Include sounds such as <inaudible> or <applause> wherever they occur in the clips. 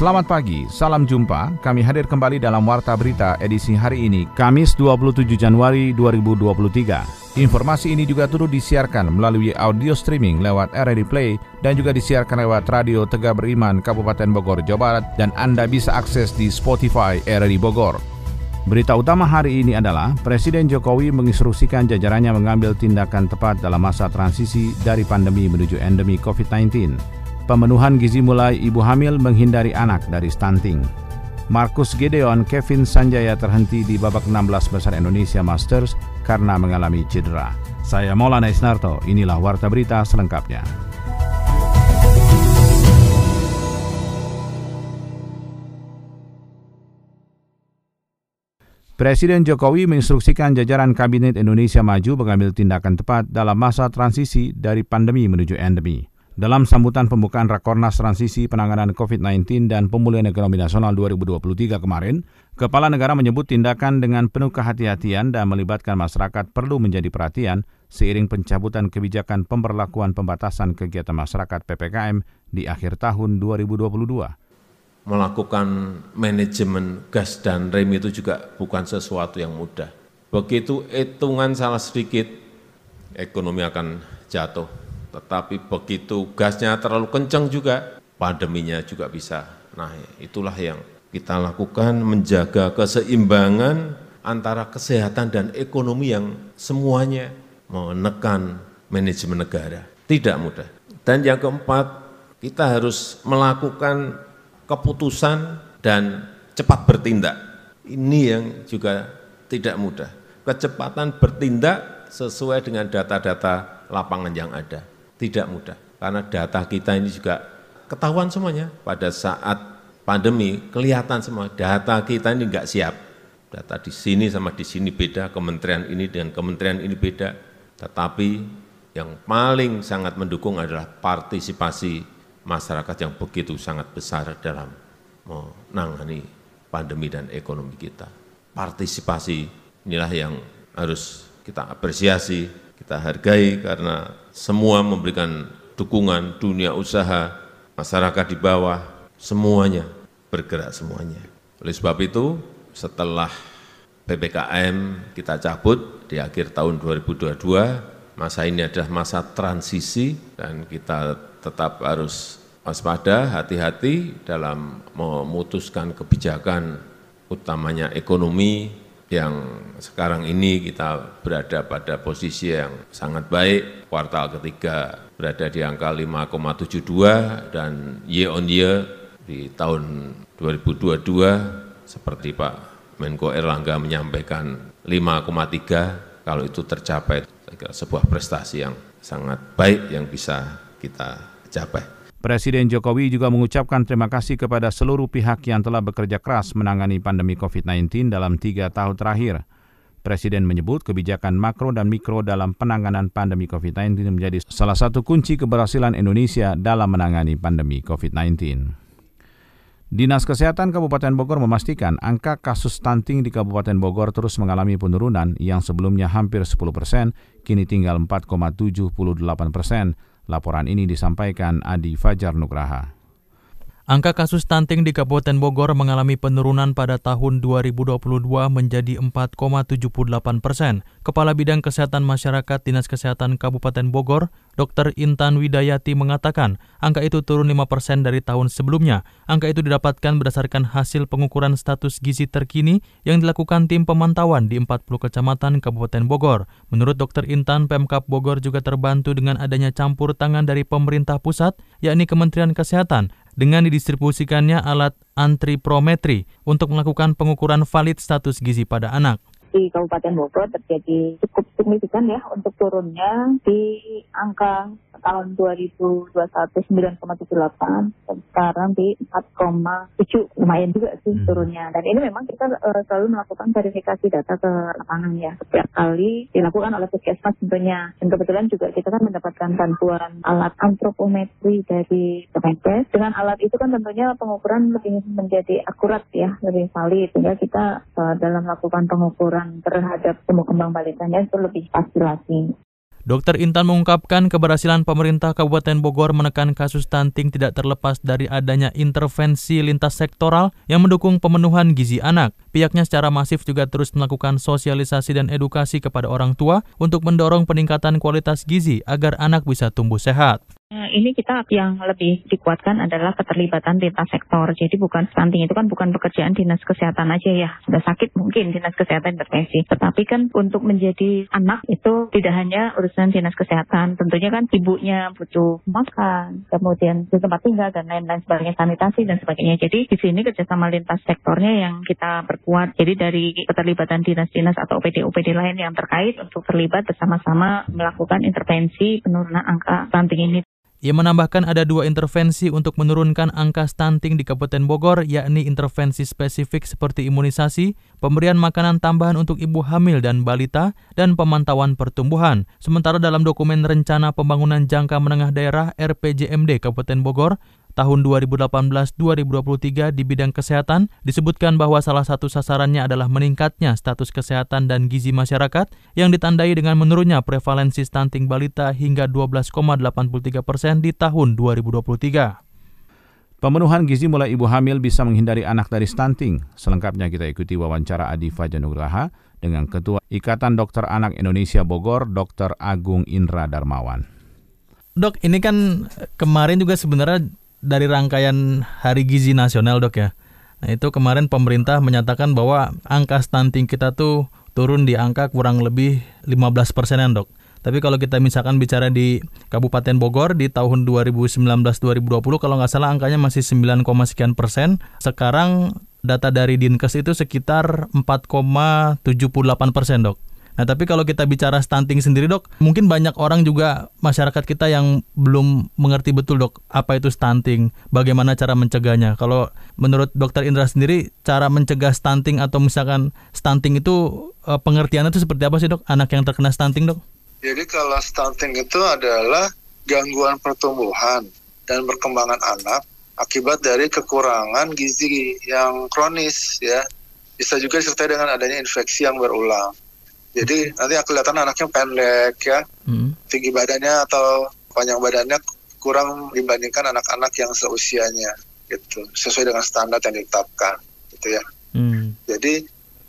Selamat pagi, salam jumpa. Kami hadir kembali dalam Warta Berita edisi hari ini, Kamis 27 Januari 2023. Informasi ini juga turut disiarkan melalui audio streaming lewat RRI Play dan juga disiarkan lewat Radio Tegak Beriman Kabupaten Bogor, Jawa Barat dan Anda bisa akses di Spotify RRI Bogor. Berita utama hari ini adalah Presiden Jokowi menginstruksikan jajarannya mengambil tindakan tepat dalam masa transisi dari pandemi menuju endemi COVID-19. Pemenuhan gizi mulai ibu hamil menghindari anak dari stunting. Markus Gideon Kevin Sanjaya terhenti di babak 16 besar Indonesia Masters karena mengalami cedera. Saya Maulana Isnarto, inilah Warta Berita selengkapnya. Presiden Jokowi menginstruksikan jajaran Kabinet Indonesia Maju mengambil tindakan tepat dalam masa transisi dari pandemi menuju endemi. Dalam sambutan pembukaan Rakornas Transisi Penanganan COVID-19 dan Pemulihan Ekonomi Nasional 2023 kemarin, Kepala Negara menyebut tindakan dengan penuh kehati-hatian dan melibatkan masyarakat perlu menjadi perhatian seiring pencabutan kebijakan pemberlakuan pembatasan kegiatan masyarakat PPKM di akhir tahun 2022 melakukan manajemen gas dan rem itu juga bukan sesuatu yang mudah. Begitu hitungan salah sedikit, ekonomi akan jatuh tetapi begitu gasnya terlalu kencang juga, pandeminya juga bisa naik. Itulah yang kita lakukan menjaga keseimbangan antara kesehatan dan ekonomi yang semuanya menekan manajemen negara. Tidak mudah. Dan yang keempat, kita harus melakukan keputusan dan cepat bertindak. Ini yang juga tidak mudah. Kecepatan bertindak sesuai dengan data-data lapangan yang ada tidak mudah. Karena data kita ini juga ketahuan semuanya. Pada saat pandemi kelihatan semua. Data kita ini enggak siap. Data di sini sama di sini beda. Kementerian ini dengan kementerian ini beda. Tetapi yang paling sangat mendukung adalah partisipasi masyarakat yang begitu sangat besar dalam menangani pandemi dan ekonomi kita. Partisipasi inilah yang harus kita apresiasi kita hargai karena semua memberikan dukungan dunia usaha, masyarakat di bawah, semuanya bergerak semuanya. Oleh sebab itu, setelah PPKM kita cabut di akhir tahun 2022, masa ini adalah masa transisi dan kita tetap harus waspada, hati-hati dalam memutuskan kebijakan utamanya ekonomi, yang sekarang ini kita berada pada posisi yang sangat baik, kuartal ketiga berada di angka 5,72 dan year on year di tahun 2022 seperti Pak Menko Erlangga menyampaikan 5,3 kalau itu tercapai sebuah prestasi yang sangat baik yang bisa kita capai. Presiden Jokowi juga mengucapkan terima kasih kepada seluruh pihak yang telah bekerja keras menangani pandemi COVID-19 dalam tiga tahun terakhir. Presiden menyebut kebijakan makro dan mikro dalam penanganan pandemi COVID-19 menjadi salah satu kunci keberhasilan Indonesia dalam menangani pandemi COVID-19. Dinas Kesehatan Kabupaten Bogor memastikan angka kasus stunting di Kabupaten Bogor terus mengalami penurunan yang sebelumnya hampir 10 persen, kini tinggal 4,78 persen Laporan ini disampaikan Adi Fajar Nugraha. Angka kasus stunting di Kabupaten Bogor mengalami penurunan pada tahun 2022 menjadi 4,78 persen. Kepala Bidang Kesehatan Masyarakat Dinas Kesehatan Kabupaten Bogor, Dr. Intan Widayati mengatakan angka itu turun 5 persen dari tahun sebelumnya. Angka itu didapatkan berdasarkan hasil pengukuran status gizi terkini yang dilakukan tim pemantauan di 40 kecamatan Kabupaten Bogor. Menurut Dr. Intan, Pemkap Bogor juga terbantu dengan adanya campur tangan dari pemerintah pusat, yakni Kementerian Kesehatan, dengan didistribusikannya alat antriprometri untuk melakukan pengukuran valid status gizi pada anak. Di Kabupaten Bogor terjadi cukup signifikan ya untuk turunnya di angka tahun 2021 9,78 dan sekarang di 4,7 lumayan juga sih hmm. turunnya. Dan ini memang kita uh, selalu melakukan verifikasi data ke lapangan ya. Setiap kali dilakukan oleh puskesmas tentunya. Dan kebetulan juga kita kan mendapatkan bantuan alat antropometri dari Kemenkes. Dengan alat itu kan tentunya pengukuran lebih menjadi akurat ya lebih valid. Sehingga kita uh, dalam melakukan pengukuran terhadap tumbuh kembang balitanya itu lebih pasti lagi. Dr. Intan mengungkapkan keberhasilan pemerintah Kabupaten Bogor menekan kasus stunting tidak terlepas dari adanya intervensi lintas sektoral yang mendukung pemenuhan gizi anak. Pihaknya secara masif juga terus melakukan sosialisasi dan edukasi kepada orang tua untuk mendorong peningkatan kualitas gizi agar anak bisa tumbuh sehat. Nah, ini kita yang lebih dikuatkan adalah keterlibatan lintas sektor. Jadi bukan stunting itu kan bukan pekerjaan dinas kesehatan aja ya. Sudah sakit mungkin dinas kesehatan intervensi. Tetapi kan untuk menjadi anak itu tidak hanya urusan dinas kesehatan. Tentunya kan ibunya butuh makan, kemudian di tempat tinggal dan lain-lain sebagainya, sanitasi dan sebagainya. Jadi di sini kerjasama lintas sektornya yang kita perkuat. Jadi dari keterlibatan dinas-dinas atau OPD-OPD lain yang terkait untuk terlibat bersama-sama melakukan intervensi penurunan angka stunting ini. Ia menambahkan ada dua intervensi untuk menurunkan angka stunting di Kabupaten Bogor, yakni intervensi spesifik seperti imunisasi, pemberian makanan tambahan untuk ibu hamil dan balita, dan pemantauan pertumbuhan. Sementara dalam dokumen Rencana Pembangunan Jangka Menengah Daerah RPJMD Kabupaten Bogor, tahun 2018-2023 di bidang kesehatan disebutkan bahwa salah satu sasarannya adalah meningkatnya status kesehatan dan gizi masyarakat yang ditandai dengan menurunnya prevalensi stunting balita hingga 12,83 persen di tahun 2023. Pemenuhan gizi mulai ibu hamil bisa menghindari anak dari stunting. Selengkapnya kita ikuti wawancara Adi Fajanugraha dengan Ketua Ikatan Dokter Anak Indonesia Bogor, Dr. Agung Indra Darmawan. Dok, ini kan kemarin juga sebenarnya dari rangkaian Hari Gizi Nasional dok ya. Nah itu kemarin pemerintah menyatakan bahwa angka stunting kita tuh turun di angka kurang lebih 15 persenan dok. Tapi kalau kita misalkan bicara di Kabupaten Bogor di tahun 2019-2020 kalau nggak salah angkanya masih 9, sekian persen. Sekarang data dari Dinkes itu sekitar 4,78 persen dok. Nah, tapi kalau kita bicara stunting sendiri, Dok, mungkin banyak orang juga masyarakat kita yang belum mengerti betul, Dok, apa itu stunting, bagaimana cara mencegahnya. Kalau menurut Dokter Indra sendiri, cara mencegah stunting atau misalkan stunting itu eh, pengertiannya itu seperti apa sih, Dok? Anak yang terkena stunting, Dok? Jadi kalau stunting itu adalah gangguan pertumbuhan dan perkembangan anak akibat dari kekurangan gizi yang kronis ya. Bisa juga disertai dengan adanya infeksi yang berulang. Jadi nanti yang kelihatan anaknya pendek ya, hmm. tinggi badannya atau panjang badannya kurang dibandingkan anak-anak yang seusianya gitu, sesuai dengan standar yang ditetapkan gitu ya. Hmm. Jadi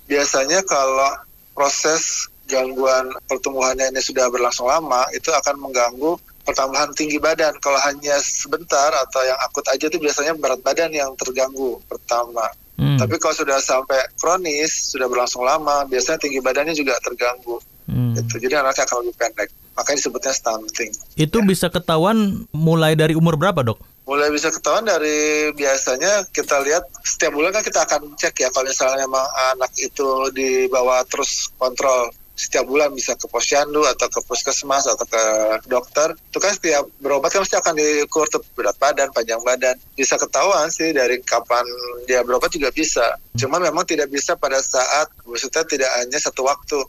biasanya kalau proses gangguan pertumbuhannya ini sudah berlangsung lama, itu akan mengganggu pertambahan tinggi badan. Kalau hanya sebentar atau yang akut aja itu biasanya berat badan yang terganggu pertama. Hmm. Tapi kalau sudah sampai kronis, sudah berlangsung lama, biasanya tinggi badannya juga terganggu. Hmm. Gitu. Jadi anaknya akan lebih pendek. Makanya disebutnya stunting. Itu ya. bisa ketahuan mulai dari umur berapa, Dok? Mulai bisa ketahuan dari biasanya kita lihat setiap bulan kan kita akan cek ya kalau misalnya memang anak itu dibawa terus kontrol setiap bulan bisa ke posyandu atau ke puskesmas atau ke dokter itu kan setiap berobat kan mesti akan diukur berat badan panjang badan. Bisa ketahuan sih dari kapan dia berobat juga bisa. Cuma memang tidak bisa pada saat maksudnya tidak hanya satu waktu.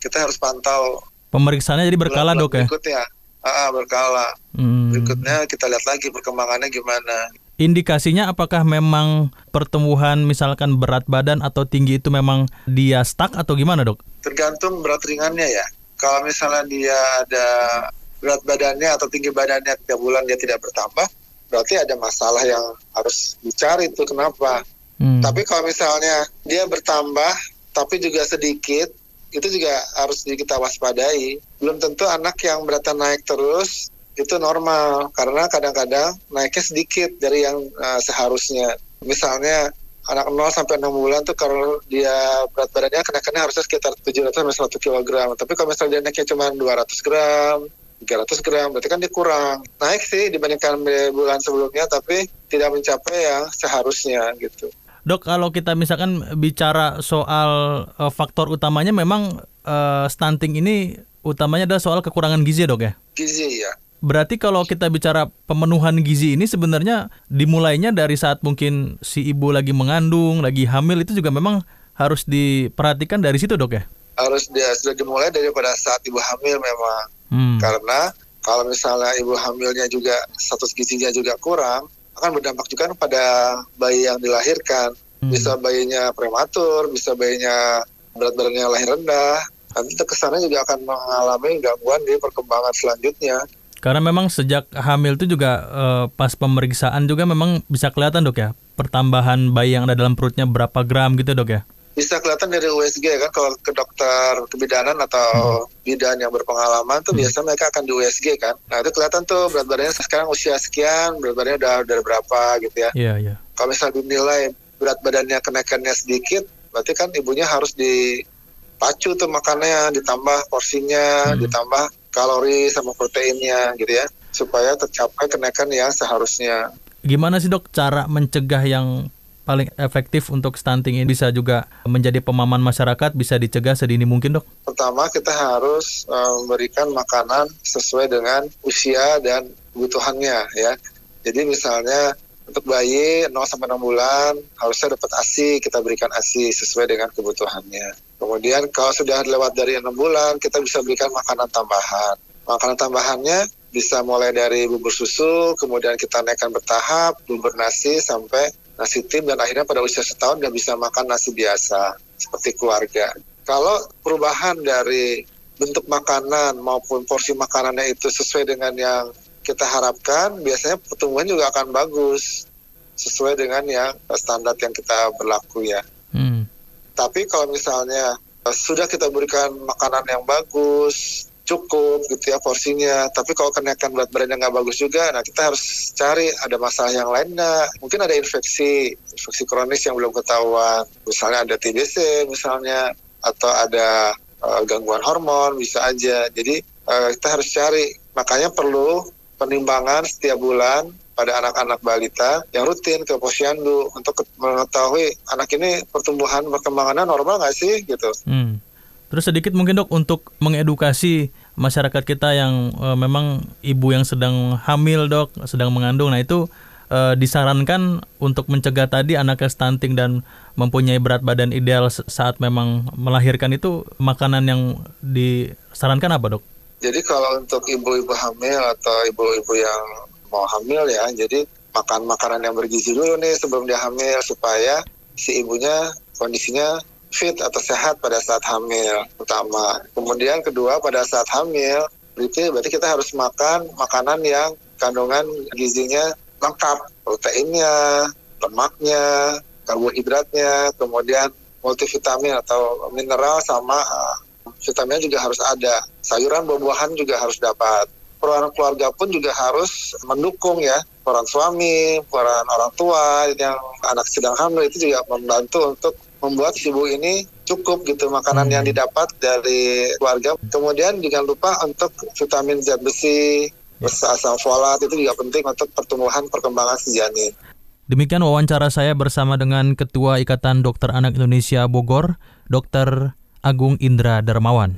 Kita harus pantau. Pemeriksaannya jadi berkala dok ya? berikutnya. Ah, berkala. Hmm. berikutnya kita lihat lagi perkembangannya gimana indikasinya apakah memang pertumbuhan misalkan berat badan atau tinggi itu memang dia stuck atau gimana dok? Tergantung berat ringannya ya. Kalau misalnya dia ada berat badannya atau tinggi badannya tiap bulan dia tidak bertambah, berarti ada masalah yang harus dicari itu kenapa. Hmm. Tapi kalau misalnya dia bertambah tapi juga sedikit, itu juga harus kita waspadai. Belum tentu anak yang beratnya naik terus itu normal karena kadang-kadang naiknya sedikit dari yang uh, seharusnya. Misalnya anak 0 sampai 6 bulan tuh kalau dia berat badannya kenaikannya harusnya sekitar 700 sampai 1 kg. Tapi kalau misalnya dia naiknya cuma 200 gram, 300 gram, berarti kan dia kurang. Naik sih dibandingkan bulan sebelumnya, tapi tidak mencapai yang seharusnya gitu. Dok, kalau kita misalkan bicara soal uh, faktor utamanya memang uh, stunting ini utamanya adalah soal kekurangan gizi, Dok ya? Gizi ya. Berarti kalau kita bicara pemenuhan gizi ini sebenarnya dimulainya dari saat mungkin si ibu lagi mengandung, lagi hamil itu juga memang harus diperhatikan dari situ, Dok ya? Harus dia sudah dimulai daripada saat ibu hamil memang. Hmm. Karena kalau misalnya ibu hamilnya juga status gizinya juga kurang, akan berdampak juga pada bayi yang dilahirkan. Hmm. Bisa bayinya prematur, bisa bayinya berat badannya lahir rendah. Nanti kesannya juga akan mengalami gangguan di perkembangan selanjutnya. Karena memang sejak hamil itu juga eh, pas pemeriksaan juga memang bisa kelihatan dok ya pertambahan bayi yang ada dalam perutnya berapa gram gitu dok ya? Bisa kelihatan dari USG kan kalau ke dokter kebidanan atau hmm. bidan yang berpengalaman tuh hmm. biasa mereka akan di USG kan. Nah itu kelihatan tuh berat badannya sekarang usia sekian, berat badannya udah udah berapa gitu ya. Iya yeah, iya. Yeah. Kalau misalnya dinilai berat badannya kenaikannya sedikit, berarti kan ibunya harus dipacu tuh makannya, ditambah porsinya, hmm. ditambah kalori sama proteinnya gitu ya, supaya tercapai kenaikan yang seharusnya. Gimana sih dok cara mencegah yang paling efektif untuk stunting ini bisa juga menjadi pemahaman masyarakat bisa dicegah sedini mungkin dok? Pertama kita harus uh, memberikan makanan sesuai dengan usia dan kebutuhannya ya. Jadi misalnya untuk bayi 0 sampai 6 bulan harusnya dapat ASI, kita berikan ASI sesuai dengan kebutuhannya. Kemudian kalau sudah lewat dari 6 bulan, kita bisa berikan makanan tambahan. Makanan tambahannya bisa mulai dari bubur susu, kemudian kita naikkan bertahap, bubur nasi sampai nasi tim dan akhirnya pada usia setahun dia bisa makan nasi biasa seperti keluarga. Kalau perubahan dari bentuk makanan maupun porsi makanannya itu sesuai dengan yang kita harapkan biasanya pertumbuhan juga akan bagus sesuai dengan yang standar yang kita berlaku ya. Tapi kalau misalnya eh, sudah kita berikan makanan yang bagus, cukup gitu ya porsinya. Tapi kalau kenaikan berat badannya nggak bagus juga, nah kita harus cari ada masalah yang lain nggak. Mungkin ada infeksi, infeksi kronis yang belum ketahuan. Misalnya ada TBC misalnya, atau ada uh, gangguan hormon bisa aja. Jadi uh, kita harus cari. Makanya perlu penimbangan setiap bulan pada anak-anak balita yang rutin ke posyandu untuk mengetahui anak ini pertumbuhan perkembangannya normal nggak sih gitu. Hmm. Terus sedikit mungkin dok untuk mengedukasi masyarakat kita yang e, memang ibu yang sedang hamil dok, sedang mengandung. Nah itu e, disarankan untuk mencegah tadi anaknya stunting dan mempunyai berat badan ideal saat memang melahirkan itu makanan yang disarankan apa dok? Jadi kalau untuk ibu-ibu hamil atau ibu-ibu yang mau hamil ya, jadi makan makanan yang bergizi dulu nih sebelum dia hamil supaya si ibunya kondisinya fit atau sehat pada saat hamil pertama. Kemudian kedua pada saat hamil berarti berarti kita harus makan makanan yang kandungan gizinya lengkap, proteinnya, lemaknya, karbohidratnya, kemudian multivitamin atau mineral sama vitamin juga harus ada. Sayuran buah-buahan juga harus dapat. Peran keluarga pun juga harus mendukung ya. Peran suami, peran orang tua yang anak sedang hamil itu juga membantu untuk membuat ibu ini cukup gitu makanan yang hmm. didapat dari keluarga. Kemudian jangan lupa untuk vitamin zat besi, asam folat itu juga penting untuk pertumbuhan perkembangan si janin. Demikian wawancara saya bersama dengan Ketua Ikatan Dokter Anak Indonesia Bogor, Dr. Agung Indra Darmawan.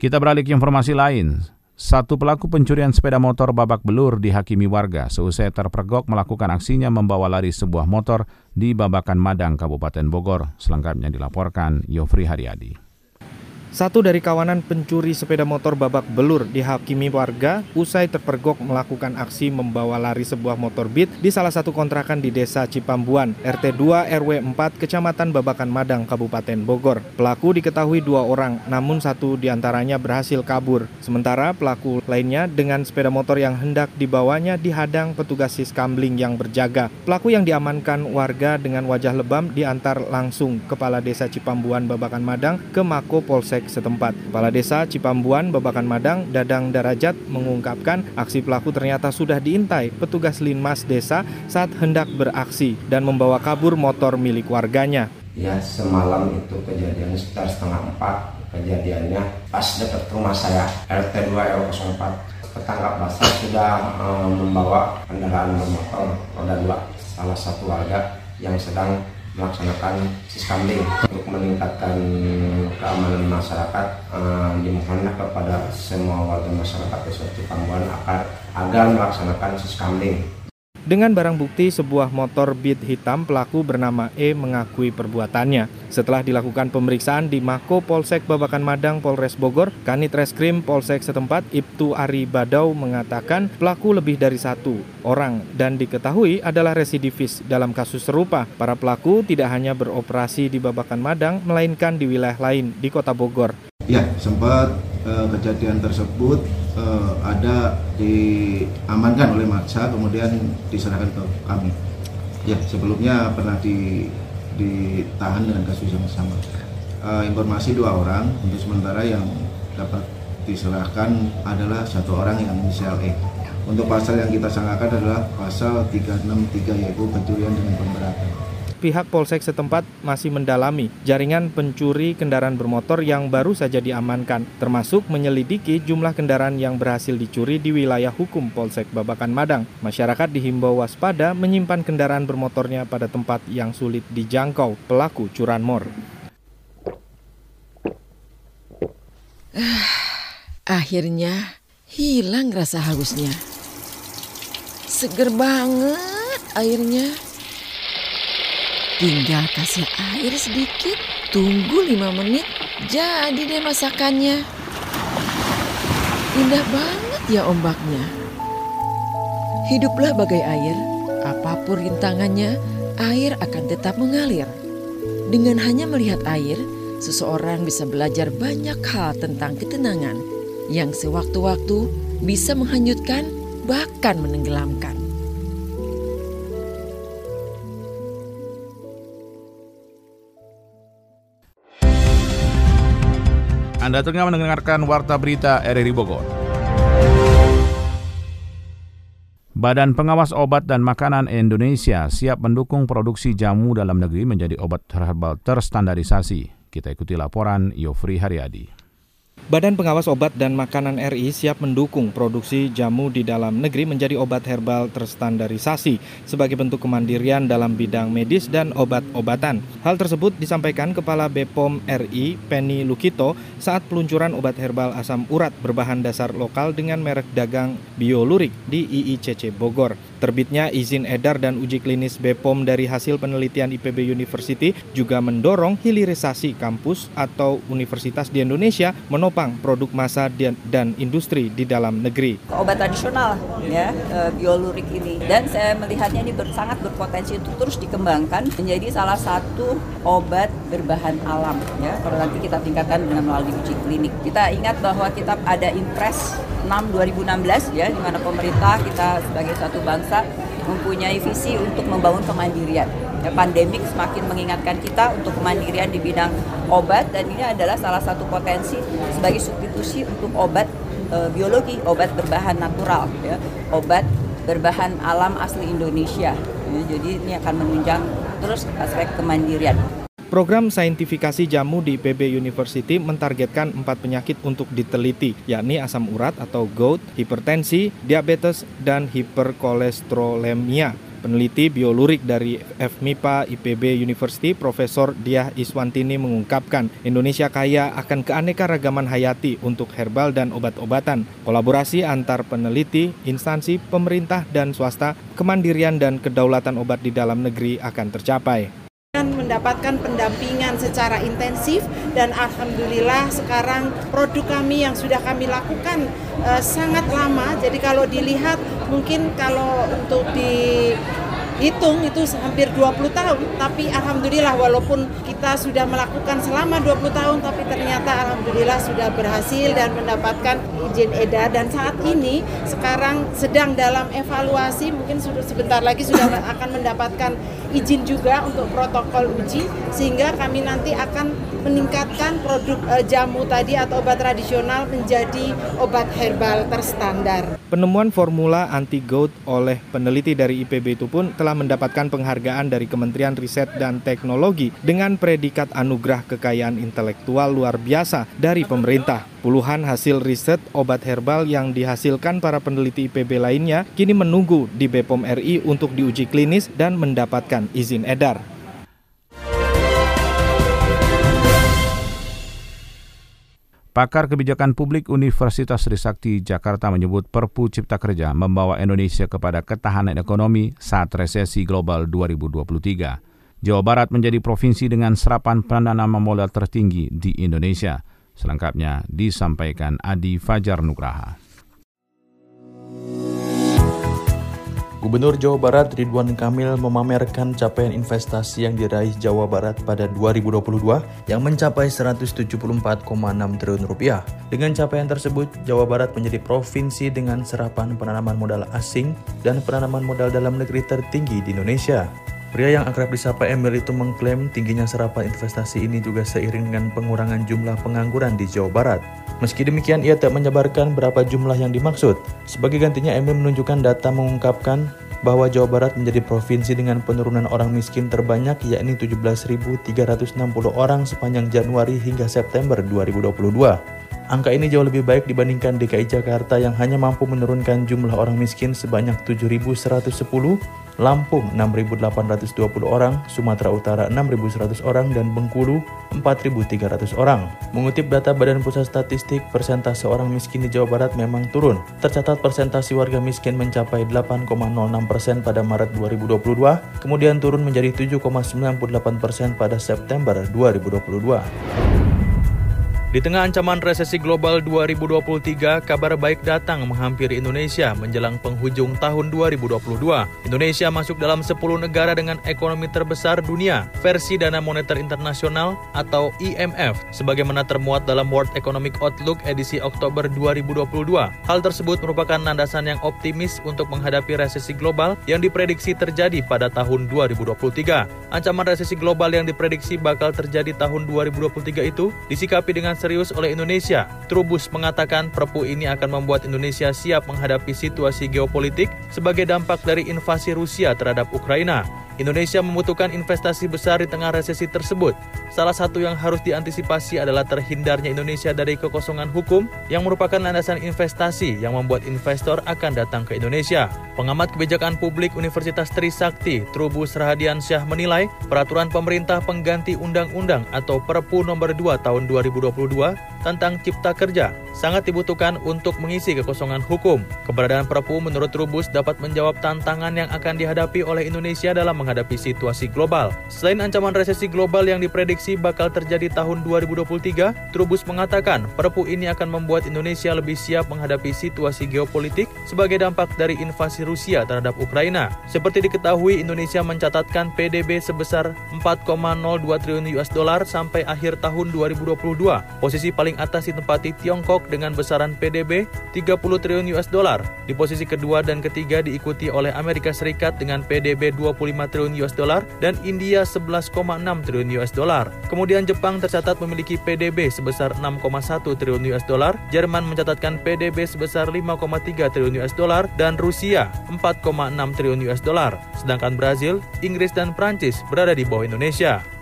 Kita beralih ke informasi lain. Satu pelaku pencurian sepeda motor babak belur dihakimi warga seusai terpergok melakukan aksinya membawa lari sebuah motor di Babakan Madang, Kabupaten Bogor. Selengkapnya dilaporkan Yofri Haryadi. Satu dari kawanan pencuri sepeda motor babak belur dihakimi warga usai terpergok melakukan aksi membawa lari sebuah motor beat di salah satu kontrakan di Desa Cipambuan, RT 2 RW 4, Kecamatan Babakan Madang, Kabupaten Bogor. Pelaku diketahui dua orang, namun satu di antaranya berhasil kabur. Sementara pelaku lainnya dengan sepeda motor yang hendak dibawanya dihadang petugas siskambling yang berjaga. Pelaku yang diamankan warga dengan wajah lebam diantar langsung Kepala Desa Cipambuan Babakan Madang ke Mako Polsek polsek setempat. Kepala Desa Cipambuan, Babakan Madang, Dadang Darajat mengungkapkan aksi pelaku ternyata sudah diintai petugas Linmas Desa saat hendak beraksi dan membawa kabur motor milik warganya. Ya semalam itu kejadian sekitar setengah empat kejadiannya pas dekat rumah saya RT 2 RW 04 tertangkap basah sudah uh, membawa kendaraan bermotor roda dua salah satu warga yang sedang melaksanakan siskamling untuk meningkatkan keamanan masyarakat uh, dimohonlah kepada semua warga masyarakat desa Cipambuan agar agar melaksanakan siskamling dengan barang bukti sebuah motor Beat hitam, pelaku bernama E mengakui perbuatannya. Setelah dilakukan pemeriksaan di Mako Polsek Babakan Madang Polres Bogor, Kanit Reskrim Polsek setempat Ibtu Ari Badau mengatakan pelaku lebih dari satu orang dan diketahui adalah residivis dalam kasus serupa. Para pelaku tidak hanya beroperasi di Babakan Madang, melainkan di wilayah lain di kota Bogor. Ya, sempat uh, kejadian tersebut uh, ada diamankan oleh massa kemudian diserahkan ke kami. Ya, sebelumnya pernah di, ditahan dengan kasus yang sama. Uh, informasi dua orang untuk sementara yang dapat diserahkan adalah satu orang yang inisial E. Untuk pasal yang kita sangkakan adalah pasal 363 yaitu pencurian dengan pemberatan pihak Polsek setempat masih mendalami jaringan pencuri kendaraan bermotor yang baru saja diamankan, termasuk menyelidiki jumlah kendaraan yang berhasil dicuri di wilayah hukum Polsek Babakan Madang. Masyarakat dihimbau waspada menyimpan kendaraan bermotornya pada tempat yang sulit dijangkau pelaku curanmor. <sighs> Akhirnya hilang rasa hausnya. Seger banget airnya. Tinggal kasih air sedikit, tunggu lima menit, jadi deh masakannya. Indah banget ya ombaknya. Hiduplah bagai air, apa pun rintangannya, air akan tetap mengalir. Dengan hanya melihat air, seseorang bisa belajar banyak hal tentang ketenangan yang sewaktu-waktu bisa menghanyutkan bahkan menenggelamkan. Anda tengah mendengarkan Warta Berita RRI Bogor. Badan Pengawas Obat dan Makanan Indonesia siap mendukung produksi jamu dalam negeri menjadi obat herbal terstandarisasi. Kita ikuti laporan Yofri Haryadi. Badan Pengawas Obat dan Makanan RI siap mendukung produksi jamu di dalam negeri menjadi obat herbal terstandarisasi sebagai bentuk kemandirian dalam bidang medis dan obat-obatan. Hal tersebut disampaikan Kepala BPOM RI Penny Lukito saat peluncuran obat herbal asam urat berbahan dasar lokal dengan merek dagang Biolurik di IICC Bogor. Terbitnya izin edar dan uji klinis BPOM dari hasil penelitian IPB University juga mendorong hilirisasi kampus atau universitas di Indonesia menopang produk massa dan industri di dalam negeri. Obat tradisional ya e, biolurik ini dan saya melihatnya ini ber, sangat berpotensi untuk terus dikembangkan menjadi salah satu obat berbahan alam ya kalau nanti kita tingkatkan dengan melalui uji klinik. Kita ingat bahwa kita ada Impres 6 2016 ya di mana pemerintah kita sebagai satu bangsa mempunyai visi untuk membangun kemandirian. Ya, pandemik semakin mengingatkan kita untuk kemandirian di bidang obat dan ini adalah salah satu potensi sebagai substitusi untuk obat e, biologi, obat berbahan natural, ya, obat berbahan alam asli Indonesia. Ya, jadi ini akan menunjang terus aspek kemandirian. Program saintifikasi jamu di PB University mentargetkan empat penyakit untuk diteliti, yakni asam urat atau gout, hipertensi, diabetes, dan hiperkolesterolemia. Peneliti biolurik dari FMIPA IPB University, Profesor Diah Iswantini mengungkapkan, Indonesia kaya akan keanekaragaman hayati untuk herbal dan obat-obatan. Kolaborasi antar peneliti, instansi, pemerintah, dan swasta, kemandirian dan kedaulatan obat di dalam negeri akan tercapai mendapatkan pendampingan secara intensif dan alhamdulillah sekarang produk kami yang sudah kami lakukan uh, sangat lama. Jadi kalau dilihat mungkin kalau untuk di hitung itu hampir 20 tahun. Tapi alhamdulillah walaupun kita sudah melakukan selama 20 tahun tapi ternyata alhamdulillah sudah berhasil dan mendapatkan izin edar dan saat ini sekarang sedang dalam evaluasi. Mungkin sebentar lagi sudah akan mendapatkan izin juga untuk protokol uji sehingga kami nanti akan meningkatkan produk uh, jamu tadi atau obat tradisional menjadi obat herbal terstandar. Penemuan formula anti gout oleh peneliti dari IPB itu pun telah mendapatkan penghargaan dari Kementerian Riset dan Teknologi dengan predikat anugerah kekayaan intelektual luar biasa dari pemerintah. Puluhan hasil riset obat herbal yang dihasilkan para peneliti IPB lainnya kini menunggu di BPOM RI untuk diuji klinis dan mendapatkan izin edar. Pakar Kebijakan Publik Universitas Trisakti Jakarta menyebut Perpu Cipta Kerja membawa Indonesia kepada ketahanan ekonomi saat resesi global 2023. Jawa Barat menjadi provinsi dengan serapan penanaman modal tertinggi di Indonesia. Selengkapnya disampaikan Adi Fajar Nugraha. Gubernur Jawa Barat Ridwan Kamil memamerkan capaian investasi yang diraih Jawa Barat pada 2022 yang mencapai 174,6 triliun rupiah. Dengan capaian tersebut, Jawa Barat menjadi provinsi dengan serapan penanaman modal asing dan penanaman modal dalam negeri tertinggi di Indonesia. Pria yang akrab disapa Emil itu mengklaim tingginya serapan investasi ini juga seiring dengan pengurangan jumlah pengangguran di Jawa Barat. Meski demikian, ia tak menyebarkan berapa jumlah yang dimaksud. Sebagai gantinya, Emil menunjukkan data mengungkapkan bahwa Jawa Barat menjadi provinsi dengan penurunan orang miskin terbanyak yakni 17.360 orang sepanjang Januari hingga September 2022. Angka ini jauh lebih baik dibandingkan DKI Jakarta yang hanya mampu menurunkan jumlah orang miskin sebanyak 7.110 Lampung 6.820 orang, Sumatera Utara 6.100 orang, dan Bengkulu 4.300 orang. Mengutip data Badan Pusat Statistik, persentase orang miskin di Jawa Barat memang turun. Tercatat persentase warga miskin mencapai 8,06 persen pada Maret 2022, kemudian turun menjadi 7,98 persen pada September 2022. Di tengah ancaman resesi global 2023, kabar baik datang menghampiri Indonesia menjelang penghujung tahun 2022. Indonesia masuk dalam 10 negara dengan ekonomi terbesar dunia versi Dana Moneter Internasional atau IMF sebagaimana termuat dalam World Economic Outlook edisi Oktober 2022. Hal tersebut merupakan landasan yang optimis untuk menghadapi resesi global yang diprediksi terjadi pada tahun 2023. Ancaman resesi global yang diprediksi bakal terjadi tahun 2023 itu disikapi dengan serius oleh Indonesia. Trubus mengatakan perpu ini akan membuat Indonesia siap menghadapi situasi geopolitik sebagai dampak dari invasi Rusia terhadap Ukraina. Indonesia membutuhkan investasi besar di tengah resesi tersebut. Salah satu yang harus diantisipasi adalah terhindarnya Indonesia dari kekosongan hukum yang merupakan landasan investasi yang membuat investor akan datang ke Indonesia. Pengamat kebijakan publik Universitas Trisakti, Trubus Rahadian Syah menilai peraturan pemerintah pengganti undang-undang atau Perpu nomor 2 tahun 2022 tentang cipta kerja sangat dibutuhkan untuk mengisi kekosongan hukum. Keberadaan Perpu menurut Trubus dapat menjawab tantangan yang akan dihadapi oleh Indonesia dalam menghadapi situasi global. Selain ancaman resesi global yang diprediksi bakal terjadi tahun 2023, Trubus mengatakan Perpu ini akan membuat Indonesia lebih siap menghadapi situasi geopolitik sebagai dampak dari invasi Rusia terhadap Ukraina. Seperti diketahui, Indonesia mencatatkan PDB sebesar 4,02 triliun US dollar sampai akhir tahun 2022. Posisi paling atas ditempati Tiongkok dengan besaran PDB 30 triliun US dollar. Di posisi kedua dan ketiga diikuti oleh Amerika Serikat dengan PDB 25 triliun US dollar dan India 11,6 triliun US dollar. Kemudian Jepang tercatat memiliki PDB sebesar 6,1 triliun US dollar, Jerman mencatatkan PDB sebesar 5,3 triliun US dollar dan Rusia 4,6 triliun US dollar. Sedangkan Brazil, Inggris, dan Prancis berada di bawah Indonesia.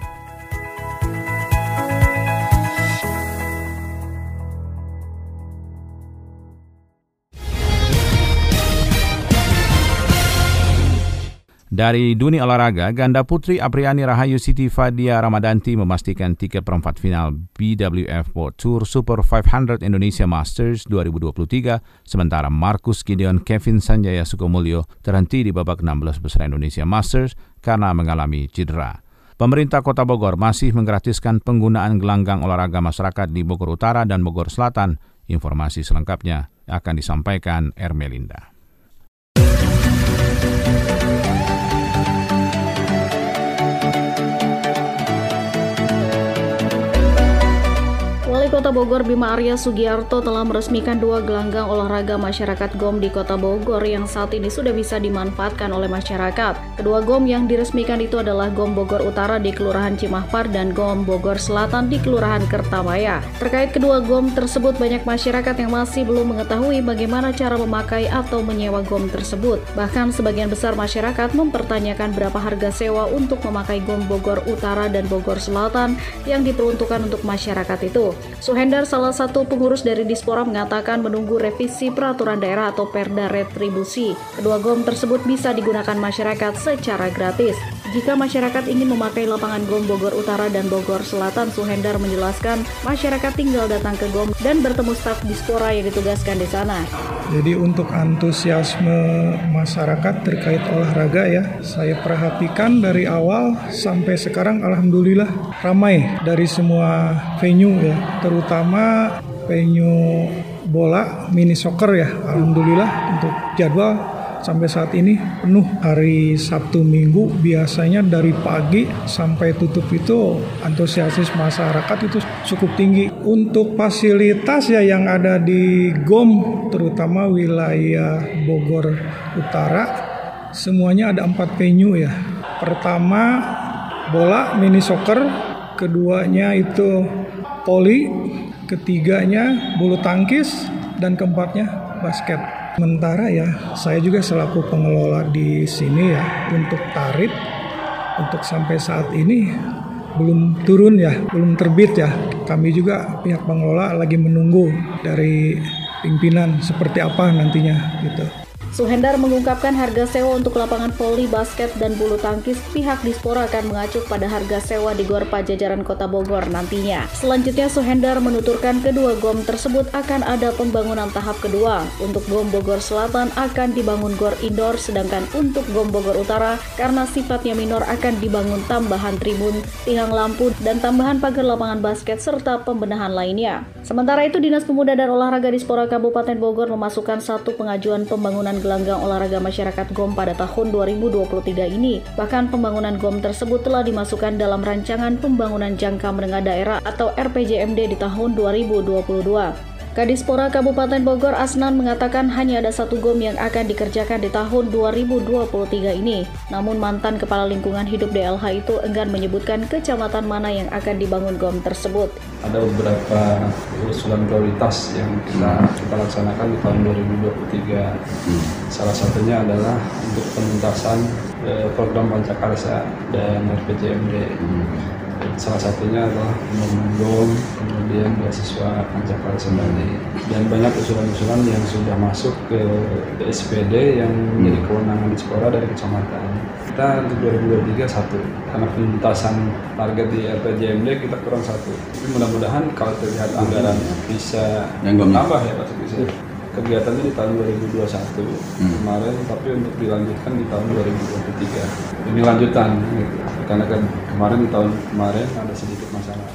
Dari dunia olahraga, ganda putri Apriani Rahayu Siti Fadia Ramadanti memastikan tiket perempat final BWF World Tour Super 500 Indonesia Masters 2023, sementara Marcus Gideon Kevin Sanjaya Sukomulyo terhenti di babak 16 besar Indonesia Masters karena mengalami cedera. Pemerintah Kota Bogor masih menggratiskan penggunaan gelanggang olahraga masyarakat di Bogor Utara dan Bogor Selatan. Informasi selengkapnya akan disampaikan Ermelinda. Kota Bogor Bima Arya Sugiarto telah meresmikan dua gelanggang olahraga masyarakat GOM di Kota Bogor yang saat ini sudah bisa dimanfaatkan oleh masyarakat. Kedua GOM yang diresmikan itu adalah GOM Bogor Utara di Kelurahan Cimahpar dan GOM Bogor Selatan di Kelurahan Kertamaya. Terkait kedua GOM tersebut banyak masyarakat yang masih belum mengetahui bagaimana cara memakai atau menyewa GOM tersebut. Bahkan sebagian besar masyarakat mempertanyakan berapa harga sewa untuk memakai GOM Bogor Utara dan Bogor Selatan yang diperuntukkan untuk masyarakat itu. Suhendar, salah satu pengurus dari Dispora, mengatakan menunggu revisi peraturan daerah atau perda retribusi. Kedua GOM tersebut bisa digunakan masyarakat secara gratis. Jika masyarakat ingin memakai lapangan GOM Bogor Utara dan Bogor Selatan, Suhendar menjelaskan masyarakat tinggal datang ke GOM dan bertemu staf Dispora yang ditugaskan di sana. Jadi untuk antusiasme masyarakat terkait olahraga ya, saya perhatikan dari awal sampai sekarang alhamdulillah ramai dari semua venue ya, terutama venue bola mini soccer ya, alhamdulillah untuk jadwal sampai saat ini penuh hari Sabtu Minggu biasanya dari pagi sampai tutup itu antusiasis masyarakat itu cukup tinggi. Untuk fasilitas ya yang ada di GOM terutama wilayah Bogor Utara semuanya ada empat venue ya. Pertama bola mini soccer keduanya itu poli ketiganya bulu tangkis dan keempatnya basket Sementara ya, saya juga selaku pengelola di sini ya untuk tarif untuk sampai saat ini belum turun ya, belum terbit ya. Kami juga pihak pengelola lagi menunggu dari pimpinan seperti apa nantinya gitu. Suhendar mengungkapkan harga sewa untuk lapangan voli, basket, dan bulu tangkis pihak Dispora akan mengacu pada harga sewa di Gor Pajajaran Kota Bogor nantinya. Selanjutnya Suhendar menuturkan kedua GOM tersebut akan ada pembangunan tahap kedua. Untuk GOM Bogor Selatan akan dibangun gor indoor, sedangkan untuk GOM Bogor Utara karena sifatnya minor akan dibangun tambahan tribun, tiang lampu, dan tambahan pagar lapangan basket serta pembenahan lainnya. Sementara itu Dinas Pemuda dan Olahraga Dispora Kabupaten Bogor memasukkan satu pengajuan pembangunan gelanggang olahraga masyarakat GOM pada tahun 2023 ini. Bahkan pembangunan GOM tersebut telah dimasukkan dalam rancangan pembangunan jangka menengah daerah atau RPJMD di tahun 2022. Kadispora Kabupaten Bogor Asnan mengatakan hanya ada satu GOM yang akan dikerjakan di tahun 2023 ini. Namun mantan Kepala Lingkungan Hidup DLH itu enggan menyebutkan kecamatan mana yang akan dibangun GOM tersebut. Ada beberapa usulan prioritas yang kita, kita laksanakan di tahun 2023. Salah satunya adalah untuk penuntasan eh, program Pancakarsa dan RPJMD salah satunya adalah membangun kemudian beasiswa Pancakala Sembali. Dan banyak usulan-usulan yang sudah masuk ke SPD yang menjadi kewenangan Dispora dari kecamatan. Kita untuk 2023 satu karena penuntasan target di RPJMD kita kurang satu. Tapi mudah-mudahan kalau terlihat anggaran bisa nambah ya Pak bisa kegiatannya di tahun 2021 hmm. kemarin tapi untuk dilanjutkan di tahun 2023 ini lanjutan gitu. karena kan kemarin di tahun kemarin ada sedikit masalah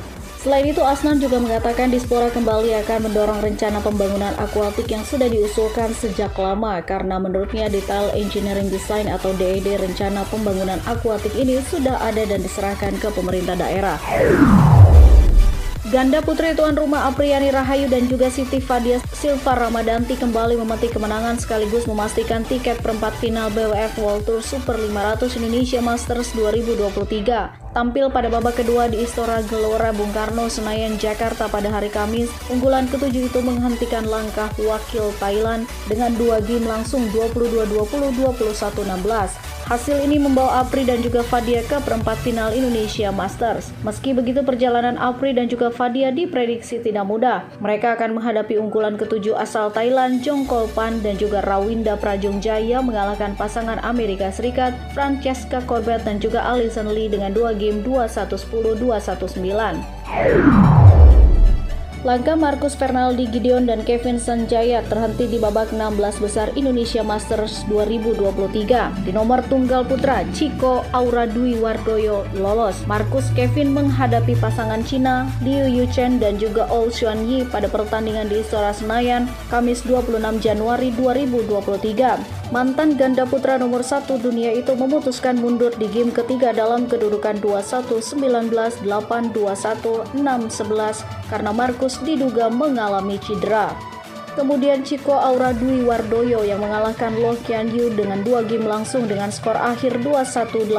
Selain itu, Asnan juga mengatakan Dispora kembali akan mendorong rencana pembangunan akuatik yang sudah diusulkan sejak lama karena menurutnya detail engineering design atau DED rencana pembangunan akuatik ini sudah ada dan diserahkan ke pemerintah daerah. Ganda putri tuan rumah Apriani Rahayu dan juga Siti Fadia Silva Ramadanti kembali memetik kemenangan sekaligus memastikan tiket perempat final BWF World Tour Super 500 Indonesia Masters 2023. Tampil pada babak kedua di Istora Gelora Bung Karno, Senayan, Jakarta pada hari Kamis, unggulan ketujuh itu menghentikan langkah wakil Thailand dengan dua game langsung 22-20, 21-16. Hasil ini membawa Apri dan juga Fadia ke perempat final Indonesia Masters. Meski begitu perjalanan Apri dan juga Fadia diprediksi tidak mudah. Mereka akan menghadapi unggulan ketujuh asal Thailand, Jongkol Pan dan juga Rawinda Prajong Jaya mengalahkan pasangan Amerika Serikat, Francesca Corbett dan juga Alison Lee dengan dua game 21-10, 21-9. Langkah Marcus Fernaldi Gideon dan Kevin Sanjaya terhenti di babak 16 besar Indonesia Masters 2023. Di nomor tunggal putra, Chico Aura Dwi Wardoyo lolos. Marcus Kevin menghadapi pasangan Cina, Liu Yuchen dan juga Ol Xuan Yi pada pertandingan di Istora Senayan, Kamis 26 Januari 2023. Mantan ganda putra nomor satu dunia itu memutuskan mundur di game ketiga dalam kedudukan 21-19, 8-21, 6-11 karena Marcus Marcus diduga mengalami cedera. Kemudian Chico Aura Dwi Wardoyo yang mengalahkan Lo Kian Yu dengan dua game langsung dengan skor akhir 21-18,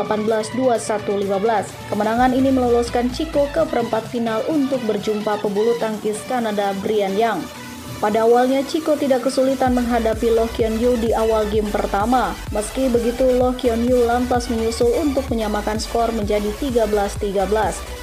21-15. Kemenangan ini meloloskan Chico ke perempat final untuk berjumpa pebulu tangkis Kanada Brian Yang. Pada awalnya Chico tidak kesulitan menghadapi Loh Kion Yu di awal game pertama. Meski begitu Loh Kion Yu lantas menyusul untuk menyamakan skor menjadi 13-13.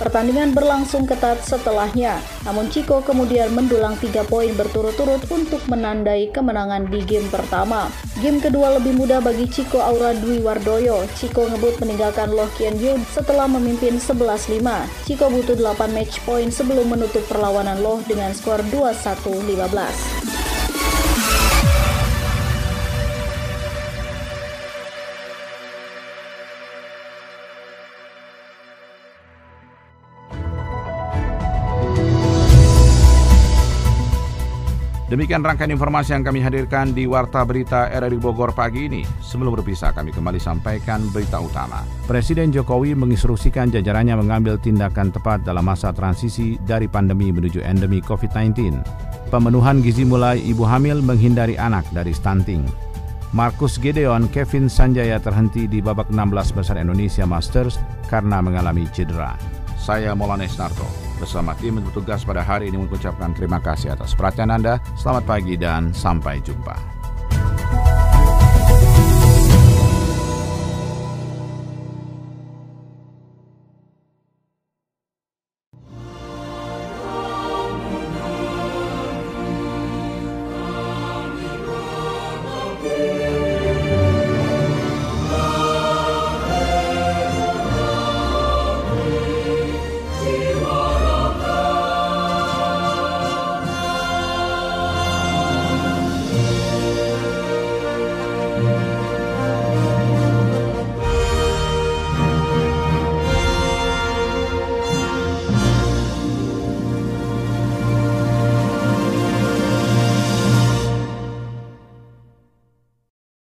Pertandingan berlangsung ketat setelahnya. Namun Chico kemudian mendulang 3 poin berturut-turut untuk menandai kemenangan di game pertama. Game kedua lebih mudah bagi Chico Aura Dwi Wardoyo. Chico ngebut meninggalkan Loh Kion Yu setelah memimpin 11-5. Chico butuh 8 match point sebelum menutup perlawanan Loh dengan skor 21-15. Demikian rangkaian informasi yang kami hadirkan di Warta Berita RRI Bogor pagi ini. Sebelum berpisah, kami kembali sampaikan berita utama. Presiden Jokowi menginstruksikan jajarannya mengambil tindakan tepat dalam masa transisi dari pandemi menuju endemi COVID-19. Pemenuhan gizi mulai ibu hamil menghindari anak dari stunting. Markus Gedeon Kevin Sanjaya terhenti di babak 16 besar Indonesia Masters karena mengalami cedera. Saya Molanes Narto bersama tim bertugas pada hari ini mengucapkan terima kasih atas perhatian Anda. Selamat pagi dan sampai jumpa.